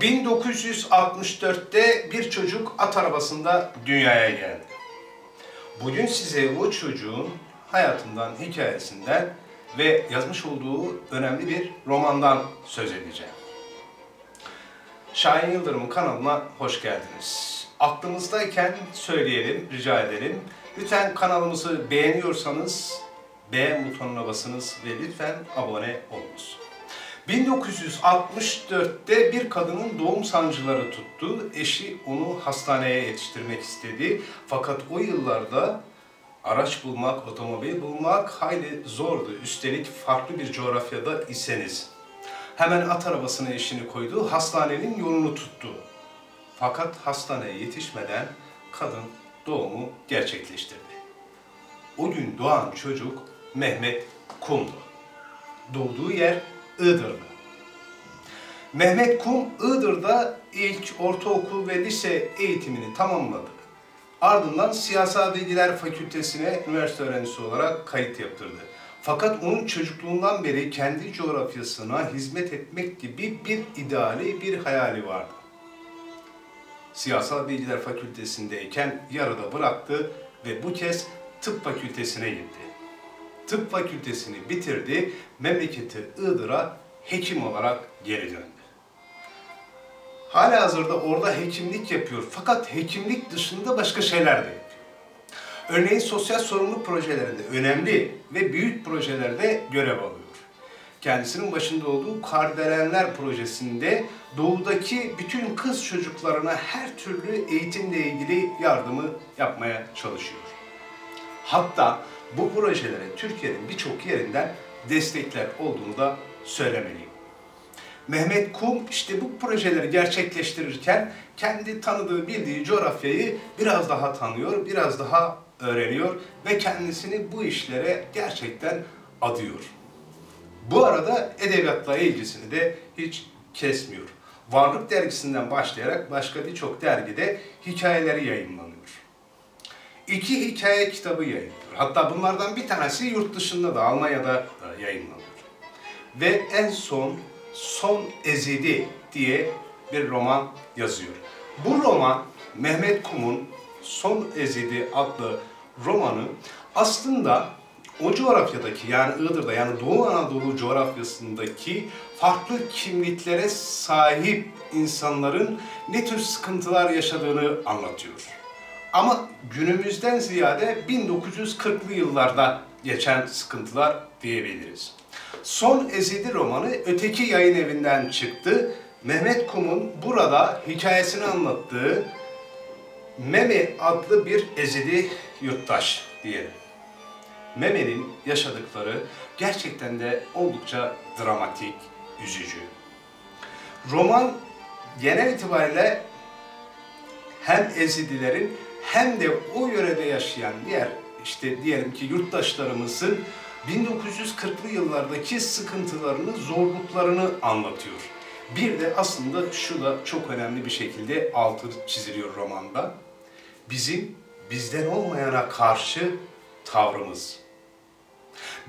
1964'te bir çocuk at arabasında dünyaya geldi. Bugün size o çocuğun hayatından, hikayesinden ve yazmış olduğu önemli bir romandan söz edeceğim. Şahin Yıldırım'ın kanalına hoş geldiniz. Aklımızdayken söyleyelim, rica edelim. Lütfen kanalımızı beğeniyorsanız beğen butonuna basınız ve lütfen abone olunuz. 1964'te bir kadının doğum sancıları tuttu. Eşi onu hastaneye yetiştirmek istedi. Fakat o yıllarda araç bulmak, otomobil bulmak hayli zordu. Üstelik farklı bir coğrafyada iseniz. Hemen at arabasına eşini koydu, hastanenin yolunu tuttu. Fakat hastaneye yetişmeden kadın doğumu gerçekleştirdi. O gün doğan çocuk Mehmet Kum'du. Doğduğu yer Iğdır'dı. Mehmet Kum Iğdır'da ilk ortaokul ve lise eğitimini tamamladı. Ardından Siyasal Bilgiler Fakültesine üniversite öğrencisi olarak kayıt yaptırdı. Fakat onun çocukluğundan beri kendi coğrafyasına hizmet etmek gibi bir ideali, bir hayali vardı. Siyasal Bilgiler Fakültesindeyken yarıda bıraktı ve bu kez tıp fakültesine gitti. Tıp fakültesini bitirdi, memleketi Iğdır'a hekim olarak geri döndü. Hala hazırda orada hekimlik yapıyor fakat hekimlik dışında başka şeyler de yapıyor. Örneğin sosyal sorumluluk projelerinde önemli ve büyük projelerde görev alıyor. Kendisinin başında olduğu Kardelenler projesinde doğudaki bütün kız çocuklarına her türlü eğitimle ilgili yardımı yapmaya çalışıyor. Hatta bu projelere Türkiye'nin birçok yerinden destekler olduğunu da söylemeliyim. Mehmet Kum işte bu projeleri gerçekleştirirken kendi tanıdığı, bildiği coğrafyayı biraz daha tanıyor, biraz daha öğreniyor ve kendisini bu işlere gerçekten adıyor. Bu arada edebiyatla ilgisini de hiç kesmiyor. Varlık dergisinden başlayarak başka birçok dergide hikayeleri yayınlanıyor. İki hikaye kitabı yayınlıyor. Hatta bunlardan bir tanesi yurt dışında da Almanya'da da yayınlanıyor. Ve en son Son Ezidi diye bir roman yazıyor. Bu roman Mehmet Kum'un Son Ezidi adlı romanı aslında o coğrafyadaki yani Iğdır'da yani Doğu Anadolu coğrafyasındaki farklı kimliklere sahip insanların ne tür sıkıntılar yaşadığını anlatıyor. Ama günümüzden ziyade 1940'lı yıllarda geçen sıkıntılar diyebiliriz. Son Ezidi romanı Öteki Yayın Evi'nden çıktı. Mehmet Kum'un burada hikayesini anlattığı Meme adlı bir Ezidi yurttaş diyelim. Meme'nin yaşadıkları gerçekten de oldukça dramatik, üzücü. Roman genel itibariyle hem Ezidilerin hem de o yörede yaşayan diğer işte diyelim ki yurttaşlarımızın 1940'lı yıllardaki sıkıntılarını, zorluklarını anlatıyor. Bir de aslında şu da çok önemli bir şekilde altı çiziliyor romanda. Bizim bizden olmayana karşı tavrımız.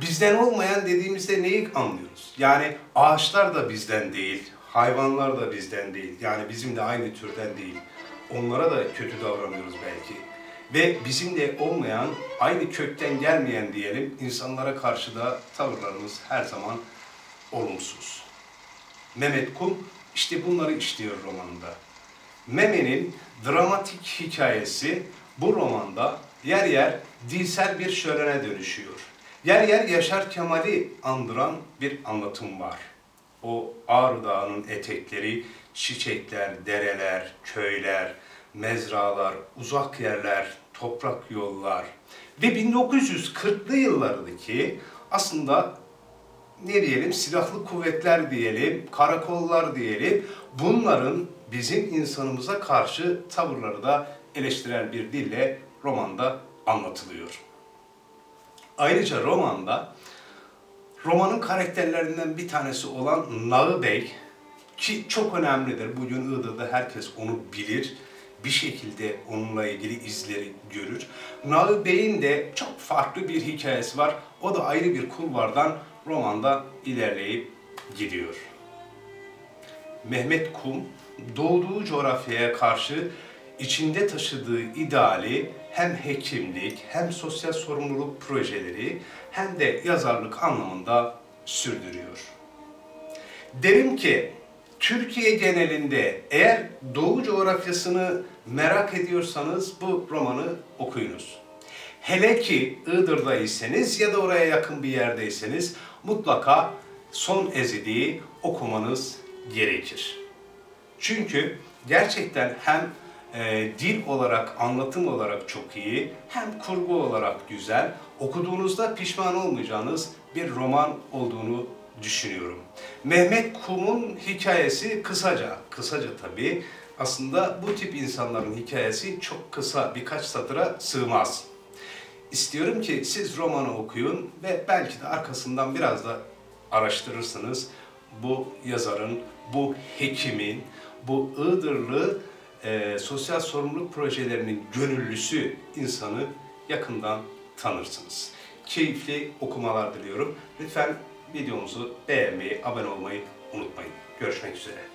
Bizden olmayan dediğimizde neyi anlıyoruz? Yani ağaçlar da bizden değil, hayvanlar da bizden değil. Yani bizim de aynı türden değil. Onlara da kötü davranıyoruz belki. Ve bizimle olmayan, aynı kökten gelmeyen diyelim, insanlara karşı da tavırlarımız her zaman olumsuz. Mehmet Kum işte bunları işliyor romanında. Meme'nin dramatik hikayesi bu romanda yer yer dilsel bir şölene dönüşüyor. Yer yer Yaşar Kemal'i andıran bir anlatım var. O Ağrı Dağı'nın etekleri, çiçekler, dereler, köyler, mezralar, uzak yerler, toprak yollar ve 1940'lı yıllardaki aslında ne diyelim silahlı kuvvetler diyelim, karakollar diyelim bunların bizim insanımıza karşı tavırları da eleştirel bir dille romanda anlatılıyor. Ayrıca romanda romanın karakterlerinden bir tanesi olan Nağı Bey ki çok önemlidir. Bugün Iğdır'da herkes onu bilir bir şekilde onunla ilgili izleri görür. Nalı Bey'in de çok farklı bir hikayesi var. O da ayrı bir kulvardan romanda ilerleyip gidiyor. Mehmet Kum doğduğu coğrafyaya karşı içinde taşıdığı ideali hem hekimlik hem sosyal sorumluluk projeleri hem de yazarlık anlamında sürdürüyor. Derim ki Türkiye genelinde eğer Doğu coğrafyasını merak ediyorsanız bu romanı okuyunuz. Hele ki Iğdır'daysanız ya da oraya yakın bir yerdeyseniz mutlaka Son Ezidi'yi okumanız gerekir. Çünkü gerçekten hem e, dil olarak, anlatım olarak çok iyi, hem kurgu olarak güzel, okuduğunuzda pişman olmayacağınız bir roman olduğunu düşünüyorum. Mehmet Kum'un hikayesi kısaca, kısaca tabii. Aslında bu tip insanların hikayesi çok kısa, birkaç satıra sığmaz. İstiyorum ki siz romanı okuyun ve belki de arkasından biraz da araştırırsınız. Bu yazarın, bu hekimin, bu Iğdırlı e, sosyal sorumluluk projelerinin gönüllüsü insanı yakından tanırsınız. Keyifli okumalar diliyorum. Lütfen videomuzu beğenmeyi, abone olmayı unutmayın. Görüşmek üzere.